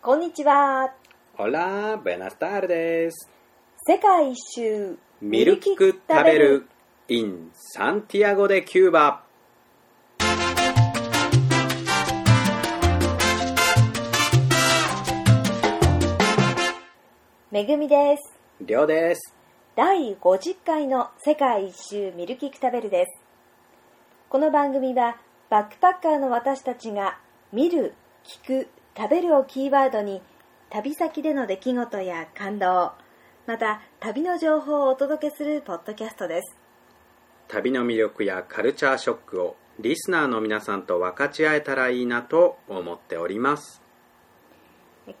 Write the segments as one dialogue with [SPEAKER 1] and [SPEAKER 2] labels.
[SPEAKER 1] こんにちは。
[SPEAKER 2] Hola, buenas tardes.
[SPEAKER 1] 世界一周
[SPEAKER 2] ミルキク食べる in サンティアゴでキューバ。
[SPEAKER 1] めぐみです。
[SPEAKER 2] りょうです。
[SPEAKER 1] 第50回の世界一周ミルキク食べるです。この番組はバックパッカーの私たちが見る、聞く、食べるをキーワードに旅先での出来事や感動、また旅の情報をお届けするポッドキャストです。
[SPEAKER 2] 旅の魅力やカルチャーショックをリスナーの皆さんと分かち合えたらいいなと思っております。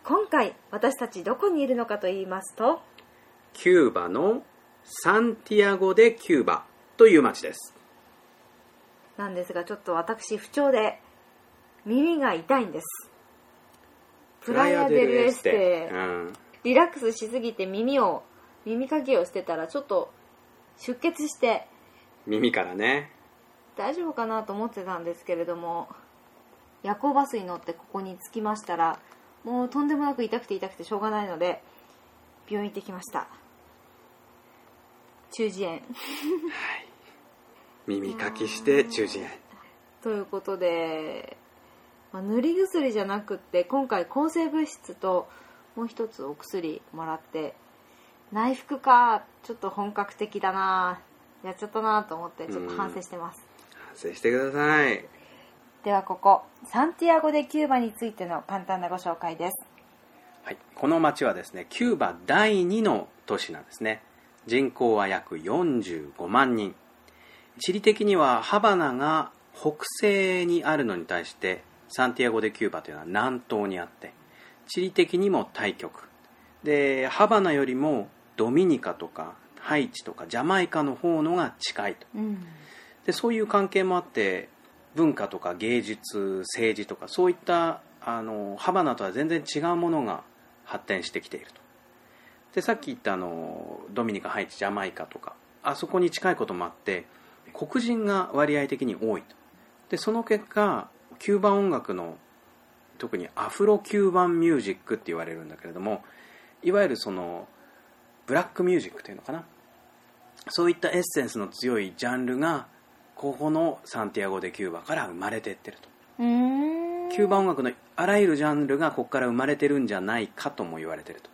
[SPEAKER 1] 今回私たちどこにいるのかと言いますと、
[SPEAKER 2] キューバのサンティアゴでキューバという街です。
[SPEAKER 1] なんですがちょっと私不調で耳が痛いんです。プライアデルエステ。
[SPEAKER 2] うん。
[SPEAKER 1] リラックスしすぎて耳を耳かきをしてたらちょっと出血して
[SPEAKER 2] 耳からね。
[SPEAKER 1] 大丈夫かなと思ってたんですけれども夜行バスに乗ってここに着きましたらもうとんでもなく痛くて痛くてしょうがないので病院行ってきました中耳炎
[SPEAKER 2] 耳かきして中耳炎。
[SPEAKER 1] ということで、まあ塗り薬じゃなくって今回抗生物質ともう一つお薬もらって内服かちょっと本格的だなやっちゃったなと思ってちょっと反省してます。
[SPEAKER 2] 反省してください。
[SPEAKER 1] ではここサンティアゴ・デ・キューバについての簡単なご紹介です。
[SPEAKER 2] はい、この町はですねキューバ第2の都市なんですね。人口は約45万人。地理的にはハバナが北西にあるのに対してサンティアゴ・デ・キューバというのは南東にあって地理的にも対極。でハバナよりもドミニカとかハイチとかジャマイカの方のが近いと。
[SPEAKER 1] うん。
[SPEAKER 2] でそういう関係もあって文化とか芸術政治とかそういったあのハバナとは全然違うものが発展してきていると。でさっき言ったあのドミニカハイチジャマイカとかあそこに近いこともあって黒人が割合的に多いと。でその結果キューバ音楽の特にアフロキューバンミュージックって言われるんだけれどもいわゆるそのブラックミュージックというのかな？そういったエッセンスの強いジャンルがここのサンティアゴ・デ・キューバから生まれてってると。キューバ音楽のあらゆるジャンルがここから生まれてるんじゃないかとも言われてると。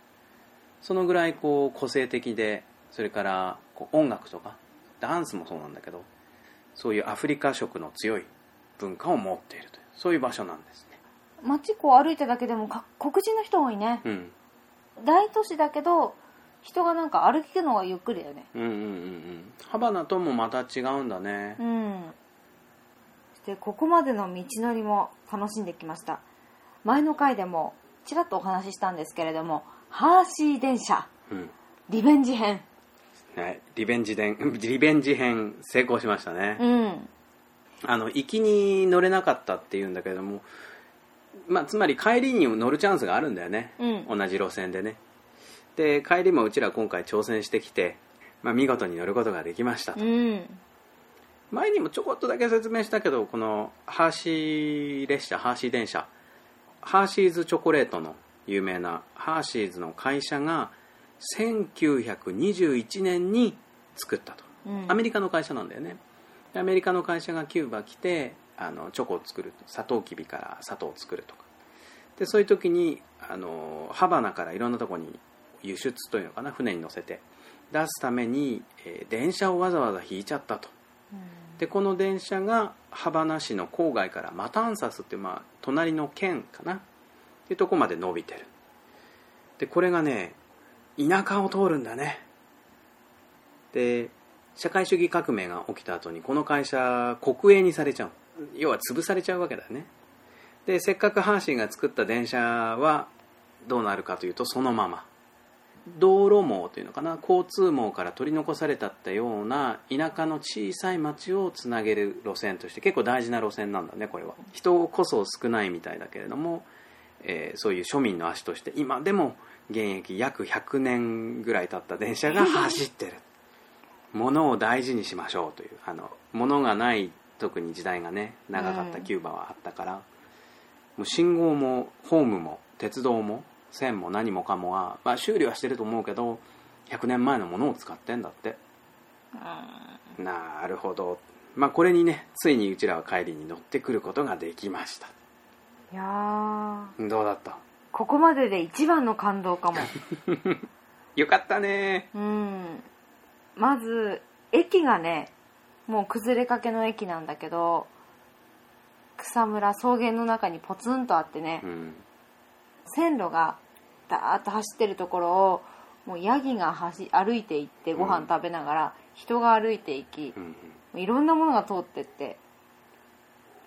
[SPEAKER 2] そのぐらいこう個性的でそれからこう音楽とかダンスもそうなんだけどそういうアフリカ色の強い文化を持っているというそういう場所なんですね。
[SPEAKER 1] 街こう歩いただけでもか黒人の人多いね。
[SPEAKER 2] うん。
[SPEAKER 1] 大都市だけど人がなんか歩くのがゆっくりだよね。
[SPEAKER 2] うんうんうんうん。ハバナともまた違うんだね。
[SPEAKER 1] うん。でここまでの道のりも楽しんできました。前の回でもちらっとお話ししたんですけれどもハーシー電車。
[SPEAKER 2] うん。
[SPEAKER 1] リベンジ編。
[SPEAKER 2] はい、リベンジ伝 リベンジ編成功しましたね、
[SPEAKER 1] うん
[SPEAKER 2] あの行きに乗れなかったっていうんだけれども、まあ、つまり帰りに乗るチャンスがあるんだよね、
[SPEAKER 1] うん。
[SPEAKER 2] 同じ路線でね。で帰りもうちら今回挑戦してきて、まあ、見事に乗ることができましたと、
[SPEAKER 1] うん。
[SPEAKER 2] 前にもちょこっとだけ説明したけどこのハーシー列車ハーシー電車ハーシーズチョコレートの有名なハーシーズの会社が1921年に作ったと、
[SPEAKER 1] うん。
[SPEAKER 2] アメリカの会社なんだよね。でアメリカの会社がキューバ来てあのチョコを作るサトウキビから砂糖を作るとか。でそういう時にあのハバナからいろんなとこに輸出というのかな船に乗せて。出すために、えー電車をわざわざ引いちゃったと。でこの電車がハバナ市の郊外からマタンサスっていう、まあ、隣の県かな。っていうとこまで伸びてる。でこれがね田舎を通るんだね。で社会主義革命が起きた後にこの会社国営にされちゃう。要は潰されちゃうわけだよね。でせっかくハーシーが作った電車はどうなるかというとそのまま。道路網というのかな。交通網から取り残されたったような田舎の小さい町をつなげる路線として結構大事な路線なんだねこれは。人こそ少ないみたいだけれども、えーそういう庶民の足として今でも現役約100年ぐらい経った電車が走ってる。物を大事にしましょうというあの物がない特に時代がね長かったキューバはあったから、もう信号もホームも鉄道も線も何もかもは、まあ、修理はしてると思うけど100年前のものを使ってんだって。なるほど。まあこれにねついにうちらは帰りに乗ってくることができました。
[SPEAKER 1] いやー。
[SPEAKER 2] どうだった？
[SPEAKER 1] ここまでで一番の感動かも。
[SPEAKER 2] よかったね。
[SPEAKER 1] うんまず駅がねもう崩れかけの駅なんだけど草むら草原の中にポツンとあってね、
[SPEAKER 2] うん。
[SPEAKER 1] 線路がダーッと走ってるところをもうヤギが走歩いていってご飯食べながら、人が歩いていき
[SPEAKER 2] うんうん。
[SPEAKER 1] いろんなものが通ってって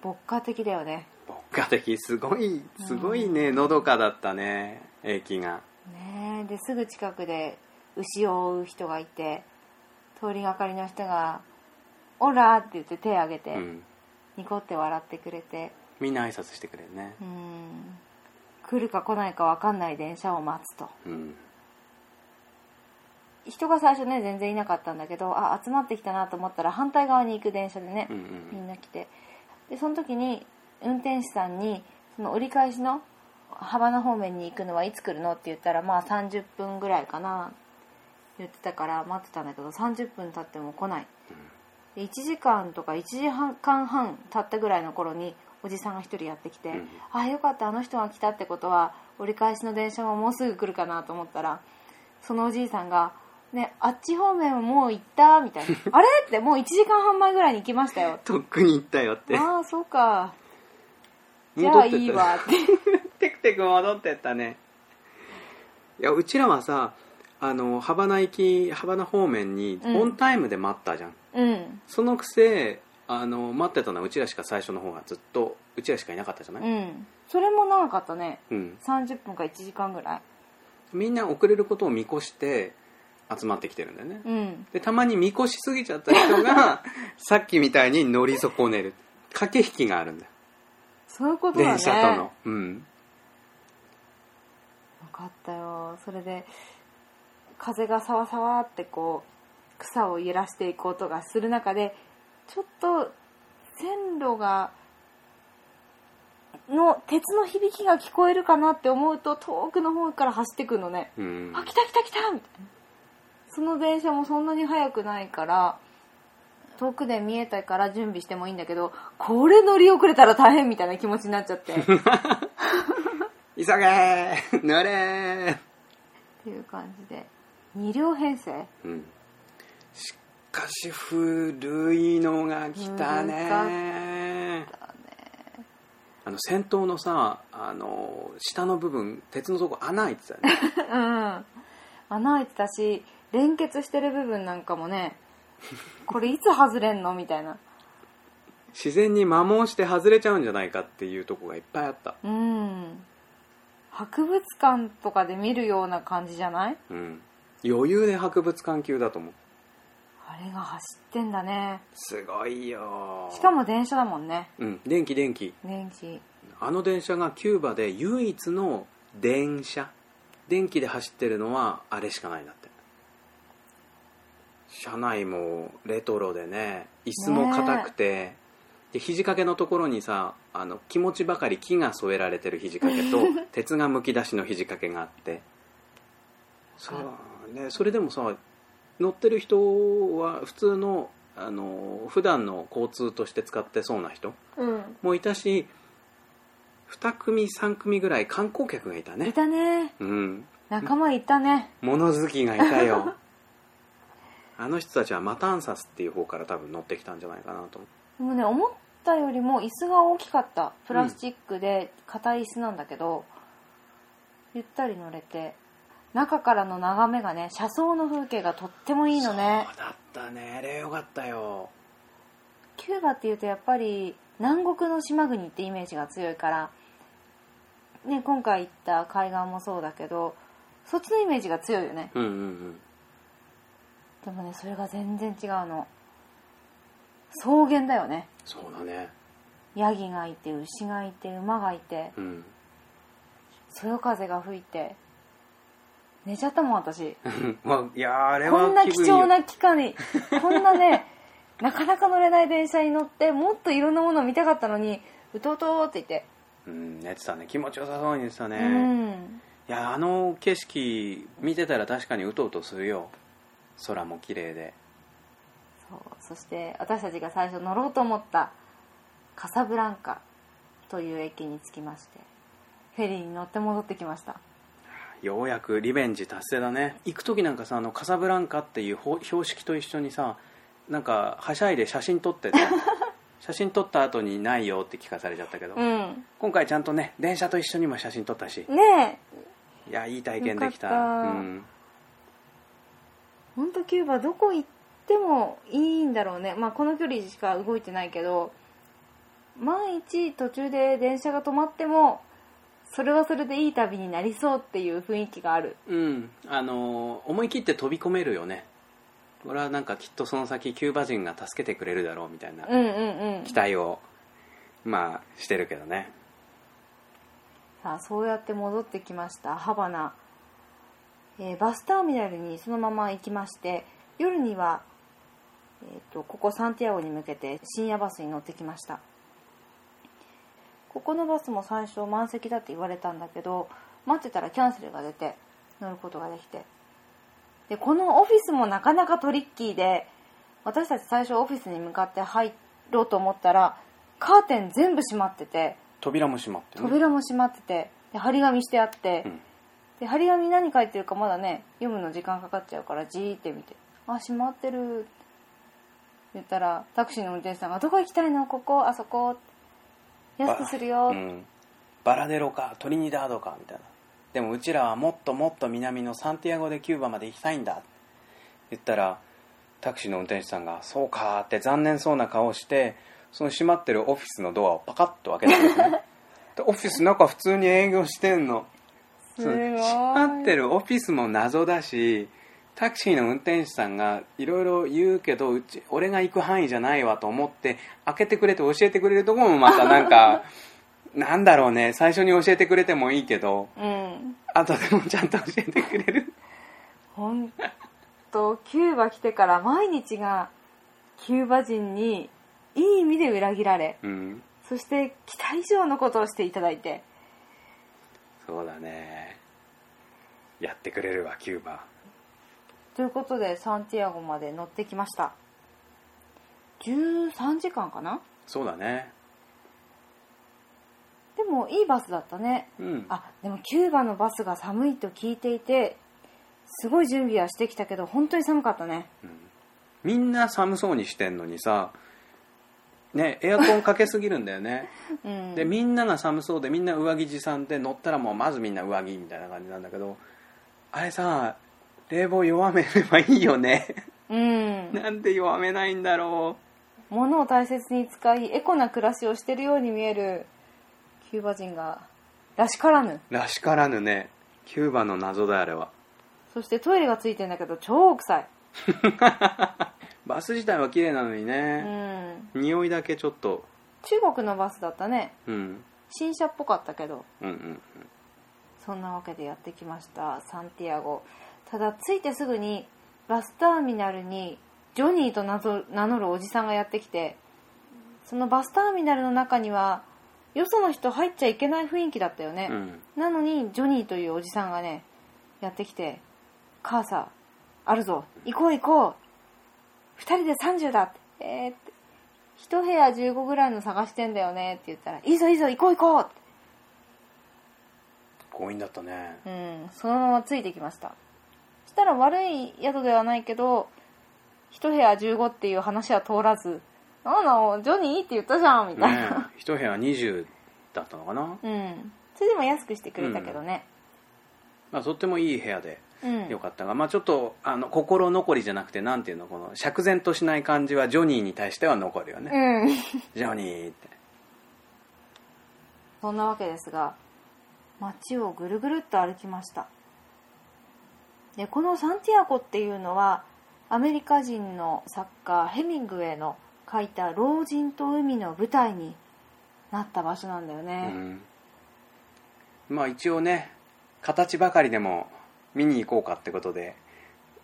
[SPEAKER 1] 牧歌的だよね。
[SPEAKER 2] 牧歌的。すごいすごいねのどかだったね駅が。
[SPEAKER 1] ねえ。ですぐ近くで牛を追う人がいて通りがかりの人が「オラ!」って言って手を挙げて、
[SPEAKER 2] うん。
[SPEAKER 1] ニコって笑ってくれて。
[SPEAKER 2] みんな挨拶してくれるね。
[SPEAKER 1] うん。来るか来ないか分かんない電車を待つと。
[SPEAKER 2] うん。
[SPEAKER 1] 人が最初ね全然いなかったんだけどあ集まってきたなと思ったら反対側に行く電車でね
[SPEAKER 2] うんう
[SPEAKER 1] み
[SPEAKER 2] ん。
[SPEAKER 1] んな来て。でその時に運転手さんにその折り返しの幅の方面に行くのはいつ来るのって言ったらまあ30分ぐらいかな言ってたから待ってたんだけど30分経っても来ない。で1時間とか1時間半経ったぐらいの頃におじさんが1人やってきて、
[SPEAKER 2] うん。
[SPEAKER 1] あよかったあの人が来たってことは折り返しの電車ももうすぐ来るかなと思ったらそのおじいさんが「ねあっち方面はもう行った」みたいな「あれ?」ってもう1時間半前ぐらいに行きましたよ。
[SPEAKER 2] とっくに行ったよって。
[SPEAKER 1] ああそうか。じゃあいいわって。
[SPEAKER 2] テクテク戻ってったね。いやうちらはさあのハバナ行きハバナ方面に
[SPEAKER 1] うん。
[SPEAKER 2] オンタイムで待ったじゃん、
[SPEAKER 1] うん。
[SPEAKER 2] そのくせあの待ってたのはうちらしか最初の方がずっとうちらしかいなかったじゃない、
[SPEAKER 1] うん。それも長かったね。
[SPEAKER 2] うん。
[SPEAKER 1] 30分か1時間ぐらい。
[SPEAKER 2] みんな遅れることを見越して集まってきてるんだよね。
[SPEAKER 1] うん。
[SPEAKER 2] でたまに見越しすぎちゃった人が さっきみたいに乗り損ねる。駆け引きがあるんだよ。
[SPEAKER 1] そういうことだね。
[SPEAKER 2] 電車との。うん。
[SPEAKER 1] 分かったよ。それで風がさわさわってこう草を揺らしていく音がする中でちょっと線路がの鉄の響きが聞こえるかなって思うと遠くの方から走ってくるのね。
[SPEAKER 2] うん。
[SPEAKER 1] あ来た来た来たみたいな。その電車もそんなに速くないから遠くで見えたから準備してもいいんだけどこれ乗り遅れたら大変みたいな気持ちになっちゃって。っ
[SPEAKER 2] 急げー。乗れー。
[SPEAKER 1] ていう感じで2両編成？
[SPEAKER 2] うん。しかし古いのが来たね。あの先頭のさあの下の部分鉄のとこ穴開いてたよね。
[SPEAKER 1] うん。穴開いてたし連結してる部分なんかもねこれいつ外れんの？みたいな。
[SPEAKER 2] 自然に摩耗して外れちゃうんじゃないかっていうとこがいっぱいあった。
[SPEAKER 1] うん。博物館とかで見るような感じじゃない？
[SPEAKER 2] うん余裕で博物館級だと思う。
[SPEAKER 1] あれが走ってんだね。
[SPEAKER 2] すごいよ。
[SPEAKER 1] しかも電車だもんね。
[SPEAKER 2] うん電気電気。
[SPEAKER 1] 電気。
[SPEAKER 2] あの電車がキューバで唯一の電車。電気で走ってるのはあれしかないんだって。車内もレトロでね椅子も硬くて、で肘掛けのところにさあの気持ちばかり木が添えられてる肘掛けと 鉄がむき出しの肘掛けがあって。それはね。それでもさ乗ってる人は普通のあの普段の交通として使ってそうな人
[SPEAKER 1] うん。
[SPEAKER 2] もいたし2組3組ぐらい観光客がいた
[SPEAKER 1] い
[SPEAKER 2] ね
[SPEAKER 1] たね。
[SPEAKER 2] うん。
[SPEAKER 1] 仲間いたね。
[SPEAKER 2] 物好きがいたよ。あの人たちはマタンサスっていう方から多分乗ってきたんじゃないかなと
[SPEAKER 1] でもね思ったよりも椅子が大きかった。プラスチックで硬い椅子なんだけど、ゆったり乗れて中からの眺めがね車窓の風景がとってもいいのね。
[SPEAKER 2] そうだったね。あれよかったよ。
[SPEAKER 1] キューバっていうとやっぱり南国の島国ってイメージが強いから、ね、今回行った海岸もそうだけどそっちのイメージが強いよね。
[SPEAKER 2] うんうんうん。
[SPEAKER 1] でもねそれが全然違うの。草原だよね。
[SPEAKER 2] そうだね。
[SPEAKER 1] ヤギがいて牛がいて馬がいて
[SPEAKER 2] うん。
[SPEAKER 1] そよ風が吹いて寝ちゃったもん私。
[SPEAKER 2] まあいやーあれは
[SPEAKER 1] こんな貴重な期間にこんなねなかなか乗れない電車に乗ってもっといろんなものを見たかったのにうとうとって言って。
[SPEAKER 2] うん寝てたね。気持ちよさそうに寝てたね、
[SPEAKER 1] うん。
[SPEAKER 2] いやあの景色見てたら確かにうとうとするよ。空も綺麗で。
[SPEAKER 1] そう。そして私たちが最初乗ろうと思ったカサブランカという駅に着きましてフェリーに乗って戻ってきました
[SPEAKER 2] ようやくリベンジ達成だね。行く時なんかさあのカサブランカっていうほ標識と一緒にさなんかはしゃいで写真撮ってて 写真撮った後にないよって聞かされちゃったけど、
[SPEAKER 1] うん。
[SPEAKER 2] 今回ちゃんとね電車と一緒にも写真撮ったし。
[SPEAKER 1] ねえ。
[SPEAKER 2] いやいい体験できた。うん、
[SPEAKER 1] 本当キューバどこ行ってもいいんだろうね。まあこの距離しか動いてないけど万一途中で電車が止まってもそれはそれでいい旅になりそうっていう雰囲気がある。
[SPEAKER 2] うん、あのー思い切って飛び込めるよね。これはなんかきっとその先キューバ人が助けてくれるだろうみたいな期待をまあしてるけどね。
[SPEAKER 1] さあそうやって戻ってきました。ハバナ、えーバスターミナルにそのまま行きまして夜には、えー、とここサンティアゴに向けて深夜バスに乗ってきましたここのバスも最初満席だって言われたんだけど待ってたらキャンセルが出て乗ることができて。でこのオフィスもなかなかトリッキーで私たち最初オフィスに向かって入ろうと思ったらカーテン全部閉まってて
[SPEAKER 2] 扉も閉まってね。
[SPEAKER 1] 扉も閉まっててで張り紙してあって、
[SPEAKER 2] うん。
[SPEAKER 1] で張り紙何書いてるかまだね読むの時間かかっちゃうからじーって見て「あ閉まってる」って言ったらタクシーの運転手さんが「どこ行きたいの？ここあそこ」安くするよ」
[SPEAKER 2] うん、バラデロかトリニダードかみたいな。でもうちらはもっともっと南のサンティアゴでキューバまで行きたいんだ。言ったらタクシーの運転手さんが「そうか」って残念そうな顔をしてその閉まってるオフィスのドアをパカッと開けたんですね。でオフィス中普通に営業してんのその。
[SPEAKER 1] すごい。
[SPEAKER 2] 閉まってるオフィスも謎だしタクシーの運転手さんがいろいろ言うけどうち俺が行く範囲じゃないわと思って開けてくれて教えてくれるところもまたなんか なんだろうね最初に教えてくれてもいいけど。
[SPEAKER 1] うん。
[SPEAKER 2] 後でもちゃんと教えてくれる。
[SPEAKER 1] ほんとキューバ来てから毎日がキューバ人にいい意味で裏切られ
[SPEAKER 2] うん。
[SPEAKER 1] そして期待以上のことをしていただいて。
[SPEAKER 2] そうだね。やってくれるわキューバ
[SPEAKER 1] ということでサンティアゴまで乗ってきました。13時間かな？
[SPEAKER 2] そうだね。
[SPEAKER 1] でもいいバスだったね。
[SPEAKER 2] うん。
[SPEAKER 1] あでもキューバのバスが寒いと聞いていてすごい準備はしてきたけど本当に寒かったね。
[SPEAKER 2] みんな寒そうにしてんのにさねエアコンかけすぎるんだよね。
[SPEAKER 1] うん。
[SPEAKER 2] でみんなが寒そうでみんな上着持参で乗ったらもうまずみんな上着みたいな感じなんだけどあれさ冷房弱めればいいよね。
[SPEAKER 1] うん。
[SPEAKER 2] なんで弱めないんだろ
[SPEAKER 1] 物を大切に使いエコな暮らしをしてるように見えるキューバ人がらしからぬ。
[SPEAKER 2] うらしからぬね。キューバの謎だあれは。
[SPEAKER 1] そしてトイレがついてんだけど超臭い。
[SPEAKER 2] バス自体は綺麗なのに
[SPEAKER 1] う
[SPEAKER 2] ね、
[SPEAKER 1] ん。
[SPEAKER 2] 匂いだけちょっと。
[SPEAKER 1] 中国のバスだったね。
[SPEAKER 2] うん。
[SPEAKER 1] 新車っぽかったけど。
[SPEAKER 2] うんうん。
[SPEAKER 1] そんなわけでやってきましたサンティアゴただ着いてすぐにバスターミナルにジョニーと名乗るおじさんがやってきてそのバスターミナルの中にはよその人入っちゃいけない雰囲気だったよね、
[SPEAKER 2] うん。
[SPEAKER 1] なのにジョニーというおじさんがねやってきて「母さんあるぞ行こう行こう2人で30だ」って「えー」って「一部屋15ぐらいの探してんだよね」って言ったら「いいぞいいぞ行こう行こう」って。
[SPEAKER 2] 強引だったね。
[SPEAKER 1] うん、そのままついてきましたそしたら悪い宿ではないけど一部屋15っていう話は通らず「なんだジョニーいいって言ったじゃん」みたい
[SPEAKER 2] ね
[SPEAKER 1] な、
[SPEAKER 2] 一部屋20だったのかな、
[SPEAKER 1] うん。それでも安くしてくれたけどね。
[SPEAKER 2] まあ、とってもいい部屋で
[SPEAKER 1] うん、
[SPEAKER 2] よかったが、まあ、ちょっとあの心残りじゃなくてなんていうのこの釈然としない感じはジョニーに対しては残るよね、
[SPEAKER 1] うん。
[SPEAKER 2] ジョニーって。
[SPEAKER 1] そんなわけですが街をぐるぐるっと歩きましたでこのサンティアゴっていうのはアメリカ人の作家ヘミングウェイの書いた「老人と海」の舞台になった場所なんだよね、
[SPEAKER 2] うん。まあ一応ね形ばかりでも見に行こうかってことで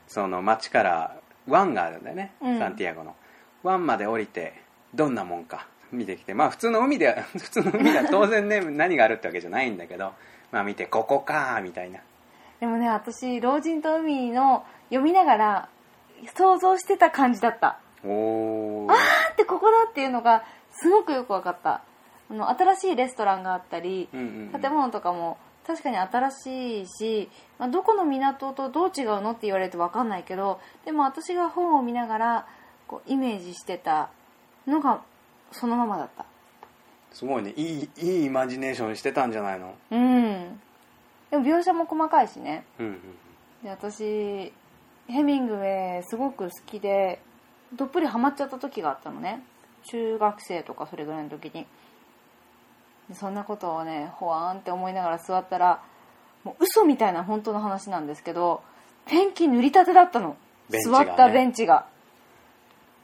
[SPEAKER 2] その街から湾があるんだよね、
[SPEAKER 1] うん。
[SPEAKER 2] サンティアゴの。湾まで降りてどんなもんか見てきて。まあ普通の海では 普通の海では当然ね何があるってわけじゃないんだけどまあ見てここかみたいな
[SPEAKER 1] でもね私老人と海の読みながら想像してた感じだった。
[SPEAKER 2] おお
[SPEAKER 1] あーってここだっていうのがすごくよく分かった。あの新しいレストランがあったり
[SPEAKER 2] うんうんうん。
[SPEAKER 1] 建物とかも確かに新しいし、まあ、どこの港とどう違うのって言われると分かんないけどでも私が本を見ながらこうイメージしてたのがそのままだった。
[SPEAKER 2] すごいね。いいいいイマジネーションしてたんじゃないの？
[SPEAKER 1] うんでも描写も細かいしね。
[SPEAKER 2] うんうん
[SPEAKER 1] で私ヘミングウェイすごく好きでどっぷりハマっちゃった時があったのね。中学生とかそれぐらいの時に。でそんなことをねほわーんって思いながら座ったらもう嘘みたいな本当の話なんですけどペンキ塗りたてだったの、
[SPEAKER 2] ね。
[SPEAKER 1] 座ったベンチが。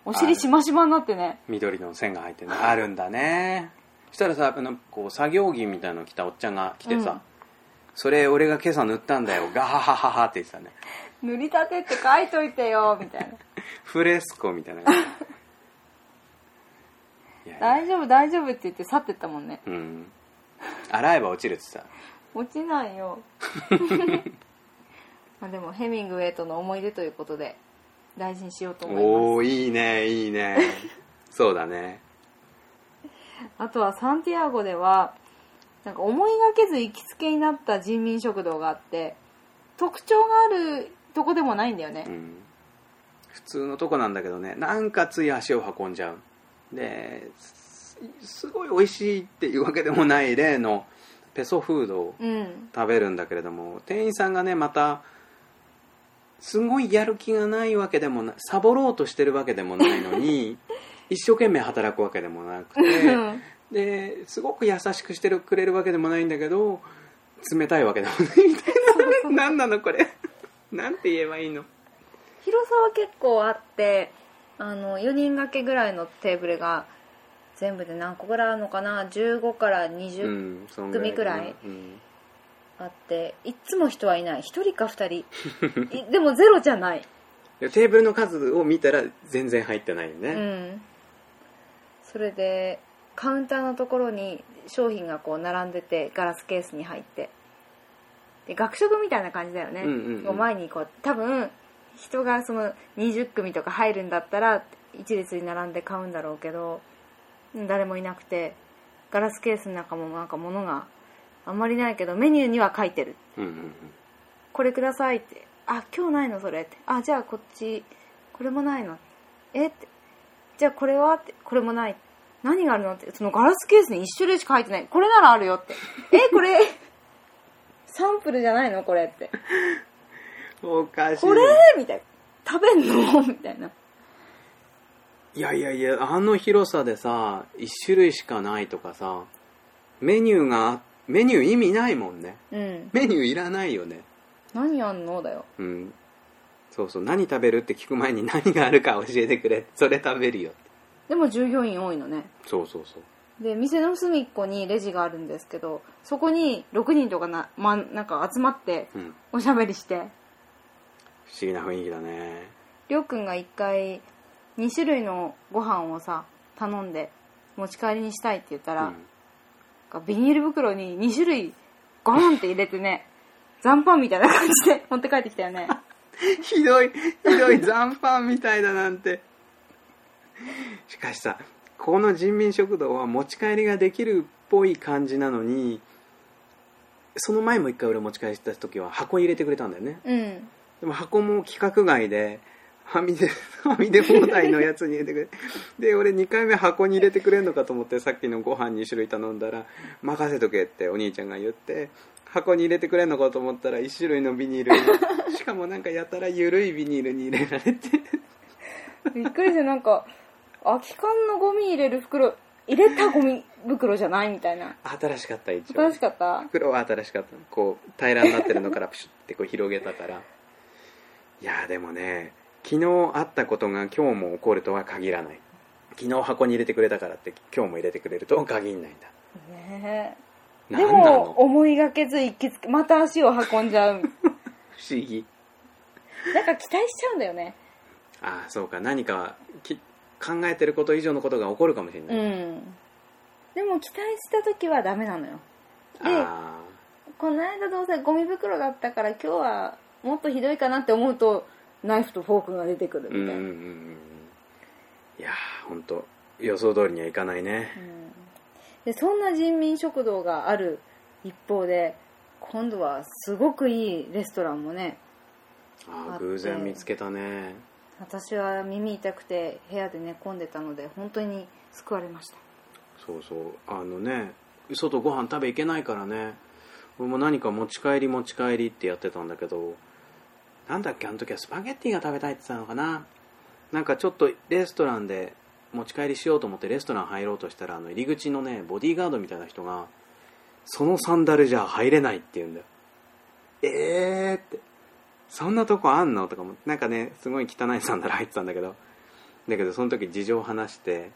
[SPEAKER 1] お尻しましまになってね。
[SPEAKER 2] 緑の線が入ってね。あるんだね。そしたらさあのこう作業着みたいなの着たおっちゃんが来てさ、
[SPEAKER 1] うん
[SPEAKER 2] それ俺が今朝塗ったんだよ。ガハハハハって言ってたね。
[SPEAKER 1] 塗りたてって書いといてよみたいな。
[SPEAKER 2] フレスコみたいな。
[SPEAKER 1] 大丈夫大丈夫って言って去ってったもんね。
[SPEAKER 2] うん。洗えば落ちるってさ
[SPEAKER 1] 落ちないよ。まあでもヘミングウェイとの思い出ということで大事にしようと思いま
[SPEAKER 2] おおいいねいいね。そうだね。
[SPEAKER 1] すあとはサンティアゴではなんか思いがけず行きつけになった人民食堂があって特徴があるとこでもないんだよね。
[SPEAKER 2] うん。普通のとこなんだけどねなんかつい足を運んじゃう。ですすごい美味しいっていうわけでもない例のペソフードを
[SPEAKER 1] うん。
[SPEAKER 2] 食べるんだけれども店員さんがねまたすごいやる気がないわけでもないサボろうとしてるわけでもないのに 一生懸命働くわけでもなくてですごく優しくしてるくれるわけでもないんだけど冷たいわけでもないみたいな。何なのこれ？なんて言えばいいの？
[SPEAKER 1] 広さは結構あってあの4人掛けぐらいのテーブルが全部で何個ぐらいあるのかな？15から
[SPEAKER 2] う
[SPEAKER 1] 20
[SPEAKER 2] んそん
[SPEAKER 1] 組くらい
[SPEAKER 2] うん。
[SPEAKER 1] あって、いっつも人はいない。1人か2人。いでもゼロじゃない。
[SPEAKER 2] テーブルの数を見たら全然入ってないよ
[SPEAKER 1] う
[SPEAKER 2] ね、
[SPEAKER 1] ん。それでカウンターのところに商品がこう並んでてガラスケースに入って。で学食みたいな感じだよね、
[SPEAKER 2] うんうんうん。
[SPEAKER 1] 前にこう多分人がその20組とか入るんだったら一列に並んで買うんだろうけどうん誰もいなくてガラスケースの中もなんか物があんまりないけどメニューには書いてる。
[SPEAKER 2] うんうんうん。
[SPEAKER 1] これくださいって。あ今日ないのそれって。あじゃあこっちこれもないの。えって。じゃあこれはって。これもない何があるのってそのガラスケースに一種類しか入ってない。これならあるよって。えこれ サンプルじゃないのこれって。
[SPEAKER 2] おかしい。
[SPEAKER 1] これみたいな。食べんの？みたいな。い
[SPEAKER 2] やいやいやあの広さでさ1種類しかないとかさメニューがメニュー意味ないもんね。
[SPEAKER 1] うん。
[SPEAKER 2] メニューいらないよね。
[SPEAKER 1] 何あんのだよ。
[SPEAKER 2] うん。そうそう何食べるって聞く前に何があるか教えてくれ。それ食べるよ
[SPEAKER 1] でも従業員多いのね。
[SPEAKER 2] そうそうそう。
[SPEAKER 1] で店の隅っこにレジがあるんですけどそこに6人とかな,、ま、なんか集まって
[SPEAKER 2] うん。
[SPEAKER 1] おしゃべりして。
[SPEAKER 2] 不思議な雰囲気だね。
[SPEAKER 1] りょうくんが一回2種類のご飯をさ頼んで持ち帰りにしたいって言ったら、
[SPEAKER 2] うん。
[SPEAKER 1] ビニール袋に2種類ゴーンって入れてね 残飯みたいな感じで持って帰ってきたよね。
[SPEAKER 2] ひどいひどい残飯みたいだなんてしかしさこの人民食堂は持ち帰りができるっぽい感じなのにその前も一回俺持ち帰りした時は箱に入れてくれたんだよね。
[SPEAKER 1] うん。
[SPEAKER 2] でも箱も規格外ではみ出 はみ出放題のやつに入れてくれで俺2回目箱に入れてくれるのかと思ってさっきのご飯2種類頼んだら任せとけってお兄ちゃんが言って箱に入れてくれるのかと思ったら1種類のビニールに しかもなんかやたら緩いビニールに入れられて。
[SPEAKER 1] びっくりしてなんか空き缶のゴミ入れる袋入れたゴミ袋じゃないみたいな。
[SPEAKER 2] 新しかった一応。
[SPEAKER 1] 新しかった？
[SPEAKER 2] 袋は新しかった。こう平らになってるのからプシュってこう広げたから。いやーでもね昨日あったことが今日も起こるとは限らない。昨日箱に入れてくれたからって今日も入れてくれるとは限んないんだ。
[SPEAKER 1] ねえ。でも思いがけず行きつけまた足を運んじゃう。
[SPEAKER 2] 不思議。
[SPEAKER 1] なんか期待しちゃうんだよね。
[SPEAKER 2] ああそうか。何かき考えてること以上のことが起こるかもしれない、
[SPEAKER 1] うん。でも期待した時はダメなのよ。で
[SPEAKER 2] あ
[SPEAKER 1] この間どうせゴミ袋だったから今日はもっとひどいかなって思うとナイフとフォークが出てくるみたいな、
[SPEAKER 2] うんうんうんいやー本当予想通りにはいかないね。
[SPEAKER 1] でそんな人民食堂がある一方で今度はすごくいいレストランもねあ
[SPEAKER 2] あー偶然見つけたね
[SPEAKER 1] 私は耳痛くて部屋で寝込んでたので本当に救われました。
[SPEAKER 2] そうそう。あのね外ご飯食べ行けないからね。俺も何か持ち帰り持ち帰りってやってたんだけどなんだっけあの時はスパゲッティが食べたいって言ってたのかな。なんかちょっとレストランで持ち帰りしようと思ってレストラン入ろうとしたらあの入り口のねボディーガードみたいな人がそのサンダルじゃ入れないって言うんだよ。えーって。そんなとこあんの？とかもなんかねすごい汚いサンダル入ってたんだけどだけどその時事情を話して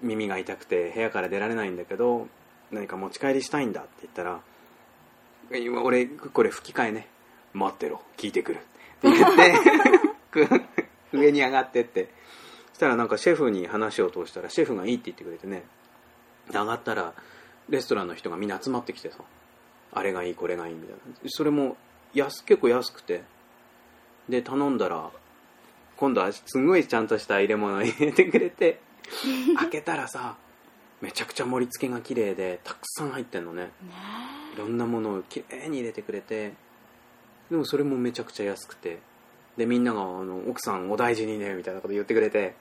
[SPEAKER 2] 耳が痛くて部屋から出られないんだけど何か持ち帰りしたいんだ？って言ったら「今俺これ吹き替えね。待ってろ。聞いてくる」って言って 上に上がってって。そしたらなんかシェフに話を通したらシェフがいいって言ってくれてね上がったらレストランの人がみんな集まってきてさあれがいいこれがいいみたいな。それも安結構安くて。で頼んだら今度はすごいちゃんとした入れ物を入れてくれて 開けたらさめちゃくちゃ盛り付けが綺麗でたくさん入ってんのね。いろんなものをきれいに入れてくれてでもそれもめちゃくちゃ安くて。でみんながあの「奥さんお大事にね」みたいなこと言ってくれて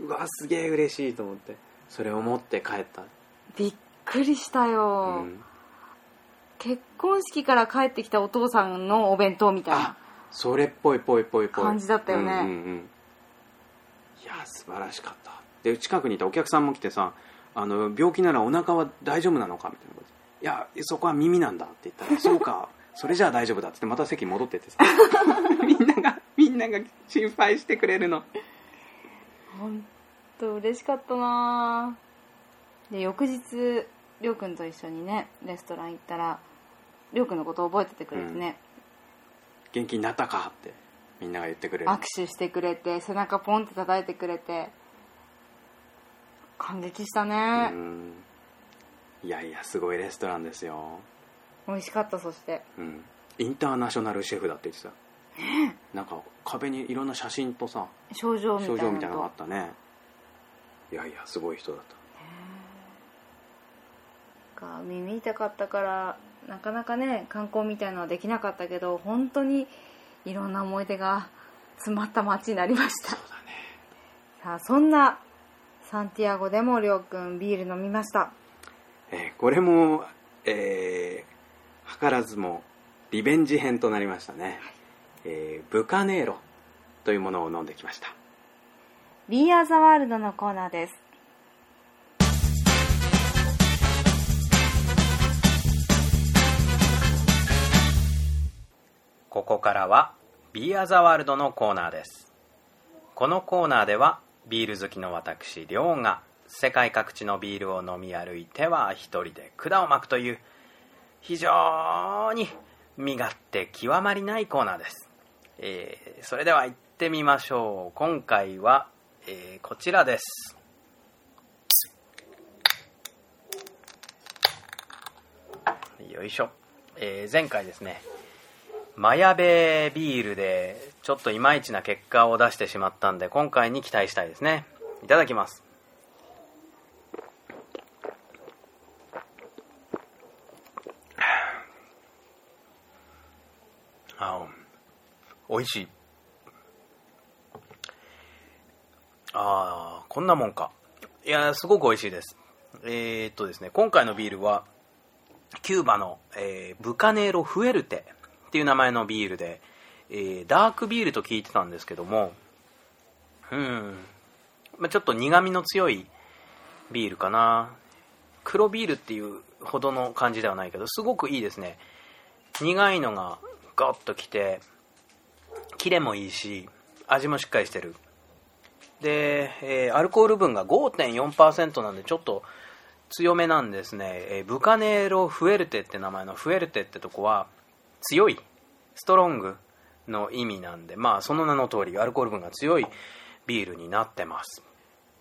[SPEAKER 2] うわすげえ嬉しいと思ってそれを持って帰った、
[SPEAKER 1] びっくりした
[SPEAKER 2] う
[SPEAKER 1] よ、
[SPEAKER 2] ん、
[SPEAKER 1] 結婚式から帰ってきたお父さんのお弁当みたい
[SPEAKER 2] あ
[SPEAKER 1] な
[SPEAKER 2] それっぽいぽいぽいぽい。
[SPEAKER 1] 感じだったよね。
[SPEAKER 2] うんうんうん。いや素晴らしかった。で近くにいたお客さんも来てさあの病気ならお腹は大丈夫なのかみたいなこと。いやそこは耳なんだって言ったらそうか それじゃあ大丈夫だってまた席に戻ってってさ。みんながみんなが心配してくれるの。
[SPEAKER 1] 本当嬉しかったな。で翌日りょうくんと一緒にねレストラン行ったらりょうくんのこと覚えててくれてね、
[SPEAKER 2] 元気になったかってみんなが言ってくれる。
[SPEAKER 1] 握手してくれて背中ポンって叩いてくれて感激した
[SPEAKER 2] う
[SPEAKER 1] ね、
[SPEAKER 2] ん。いやいやすごいレストランですよ。
[SPEAKER 1] 美味しかったそして。
[SPEAKER 2] うん。インターナショナルシェフだって言ってた。なんか壁にいろんな写真とさ
[SPEAKER 1] 症状みたいなのと。
[SPEAKER 2] 症状みたいなのがあったね。いやいやすごい人だった。
[SPEAKER 1] か耳痛かったからなかなかね観光みたいのはできなかったけど本当にいろんな思い出が詰まった街になりました。
[SPEAKER 2] ね。
[SPEAKER 1] さあそんなサンティアゴでもりょうくんビール飲みました。
[SPEAKER 2] えーこれもえー図らずもリベンジ編となりましたね、えーブカネーロというものを飲んできました「
[SPEAKER 1] ビーアーザワールド」のコーナーです
[SPEAKER 2] ここからはビーアザワールドのコーナーです。このコーナーではビール好きの私亮が世界各地のビールを飲み歩いては一人で管を巻くという非常に身勝手極まりないコーナーです、えーそれでは行ってみましょう。今回は、えーこちらです。よいしょ、えー前回ですねマヤベビールでちょっといまいちな結果を出してしまったんで今回に期待したいですね。いただきます。あ美味しい。ああこんなもんか。いやすごく美味しいです。えー、っとですね今回のビールはキューバの、えーブカネーロ・フエルテっていう名前のビールで、えーダークビールと聞いてたんですけども、うん、まあ、ちょっと苦味の強いビールかな。黒ビールっていうほどの感じではないけど、すごくいいですね。苦いのがガッときて、キレもいいし、味もしっかりしてる。で、えーアルコール分が5.4%なんでちょっと強めなんですね、えーブカネーロ・フエルテって名前のフエルテってとこは強いストロングの意味なんでまあその名の通りアルコール分が強いビールになってます。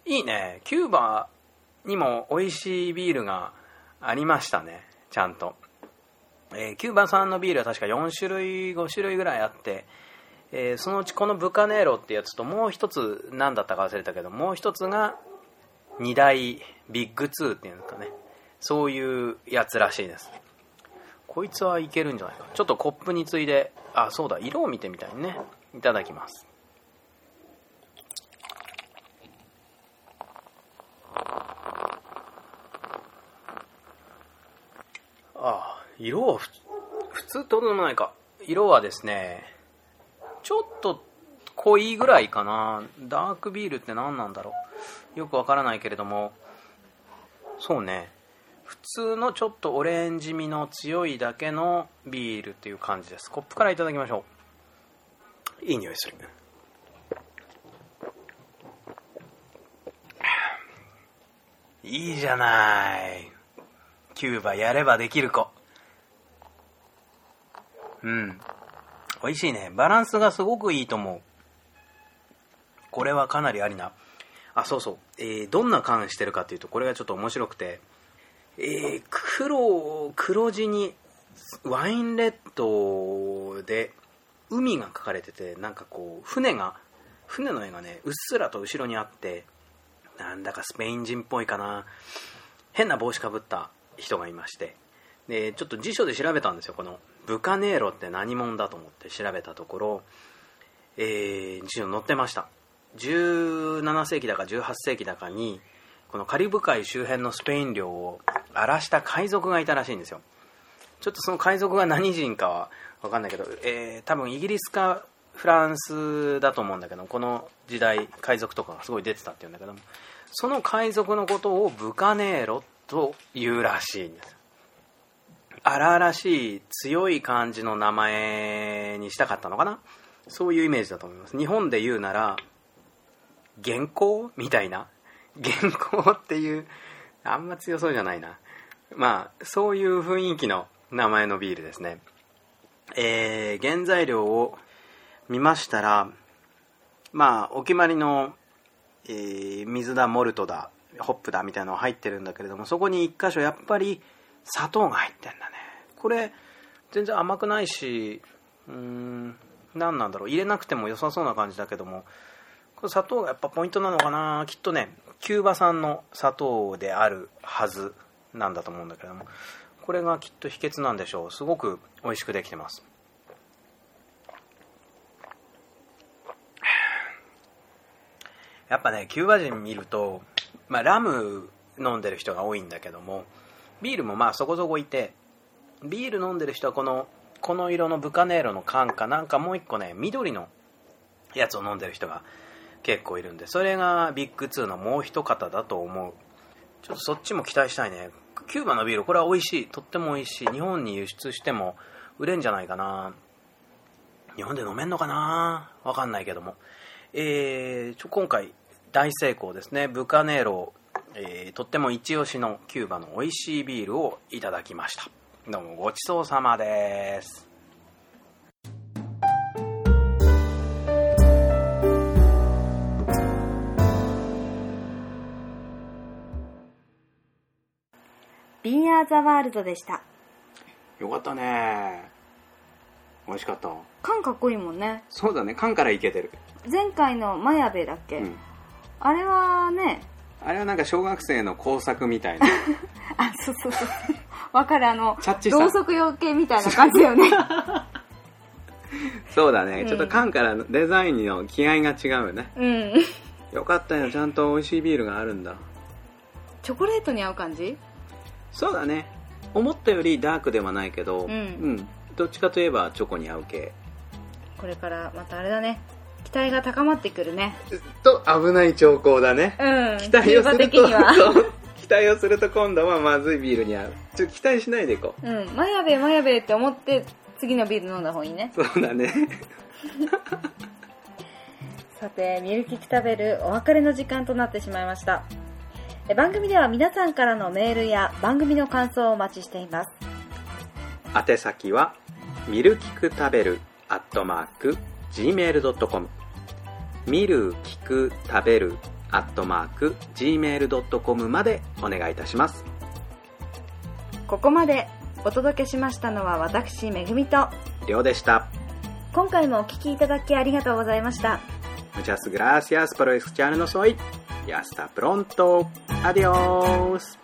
[SPEAKER 2] いいね。キューバにも美味しいビールがありましたね。ちゃんと、えーキューバ産のビールは確か4種類5種類ぐらいあって、えーそのうちこのブカネーロってやつともう一つ何だったか忘れたけどもう一つが2大ビッグ2っていうんですかね。そういうやつらしいです。こいつはいけるんじゃないか。ちょっとコップについであそうだ色を見てみたいね。いただきます。ああ色は普通ってことでもないか。色はですねちょっと濃いぐらいかな。ダークビールって何なんだろう。よくわからないけれども。そうね。普通のちょっとオレンジ味の強いだけのビールっていう感じです。コップからいただきましょう。いい匂いするいいじゃない。キューバやればできる子。うん。美味しいね。バランスがすごくいいと思う。これはかなりありな。あそうそう、えーどんな缶してるかっていうとこれがちょっと面白くてえー黒黒地にワインレッドで海が描かれててなんかこう船が船の絵がねうっすらと後ろにあってなんだかスペイン人っぽいかな。変な帽子かぶった人がいまして。でちょっと辞書で調べたんですよ。このブカネーロって何者だと思って調べたところ、えー辞書に載ってました。17世紀だか18世紀だかにこのカリブ海周辺のスペイン領を荒らした海賊がいたらしいんですよ。ちょっとその海賊が何人かは分かんないけど、えー多分イギリスかフランスだと思うんだけどこの時代海賊とかがすごい出てたっていうんだけどもその海賊のことをブカネーロというらしいんです。荒々しい強い感じの名前にしたかったのかな？そういうイメージだと思います。日本で言うなら原稿みたいな原稿っていうあんま強そうじゃないな。まあそういう雰囲気の名前のビールですね。えー原材料を見ましたらまあお決まりの、えー水だモルトだホップだみたいなのが入ってるんだけれどもそこに一箇所やっぱり砂糖が入ってんだね。これ全然甘くないしうーん何なんだろう。入れなくても良さそうな感じだけどもこれ砂糖がやっぱポイントなのかな。きっとねキューバ産の砂糖であるはずなんだと思うんだけどもこれがきっと秘訣なんでしょう。すごく美味しくできてます。やっぱねキューバ人見ると、まあ、ラム飲んでる人が多いんだけどもビールもまあそこそこいてビール飲んでる人はこのこの色のブカネーロの缶かなんかもう一個ね緑のやつを飲んでる人が結構いるんでそれがビッグ2のもう一方だと思う。ちょっとそっちも期待したいね。キューバのビールこれは美味しい。とっても美味しい。日本に輸出しても売れんじゃないかな。日本で飲めんのかな？わかんないけども。えーちょ今回大成功ですね。ブカネーロ、えーとっても一押しのキューバの美味しいビールをいただきました。どうもごちそうさまです。
[SPEAKER 1] ビンアーザワールドでした。
[SPEAKER 2] よかったね。美味しかった。
[SPEAKER 1] 缶かっこいいもんね。
[SPEAKER 2] そうだね。缶からいけてる。
[SPEAKER 1] 前回のマヤベだっけ、
[SPEAKER 2] うん。
[SPEAKER 1] あれはね
[SPEAKER 2] あれはなんか小学生の工作みたいな。
[SPEAKER 1] あそうそうそう。わかるあのろうそく用系みたいな感じよね。
[SPEAKER 2] そうだね、
[SPEAKER 1] うん。
[SPEAKER 2] ちょっと缶からのデザインの気合が違うよね。
[SPEAKER 1] うん。
[SPEAKER 2] よかったよ。ちゃんと美味しいビールがあるんだ。
[SPEAKER 1] チョコレートに合う感じ？
[SPEAKER 2] そうだね。思ったよりダークではないけど、
[SPEAKER 1] うん。
[SPEAKER 2] どっちかといえばチョコに合う系。
[SPEAKER 1] これからまたあれだね。期待が高まってくるね。
[SPEAKER 2] と危ない兆候だね。
[SPEAKER 1] うん。
[SPEAKER 2] 期待をすると
[SPEAKER 1] 的には。
[SPEAKER 2] そ う期待をすると今度はまずいビールに合う。ちょっと期待しないでいこ
[SPEAKER 1] う。ん。マヤベマヤベって思って次のビール飲んだ方がいいね。
[SPEAKER 2] うそうだね。
[SPEAKER 1] さてミルキク食べるお別れの時間となってしまいました。え番組では皆さんからのメールや番組の感想をお待ちしています。
[SPEAKER 2] 宛先はミルキク食べるアットマーク Gmail.com ミルキク食べるアットマーク gmail.com までお願いいたします。
[SPEAKER 1] ここまでお届けしましたのは私めぐみと。
[SPEAKER 2] りょうでした。
[SPEAKER 1] 今回もお聞きいただきありがとうございました
[SPEAKER 2] Muchas gracias por escucharnos hoy y hasta pronto. Adiós.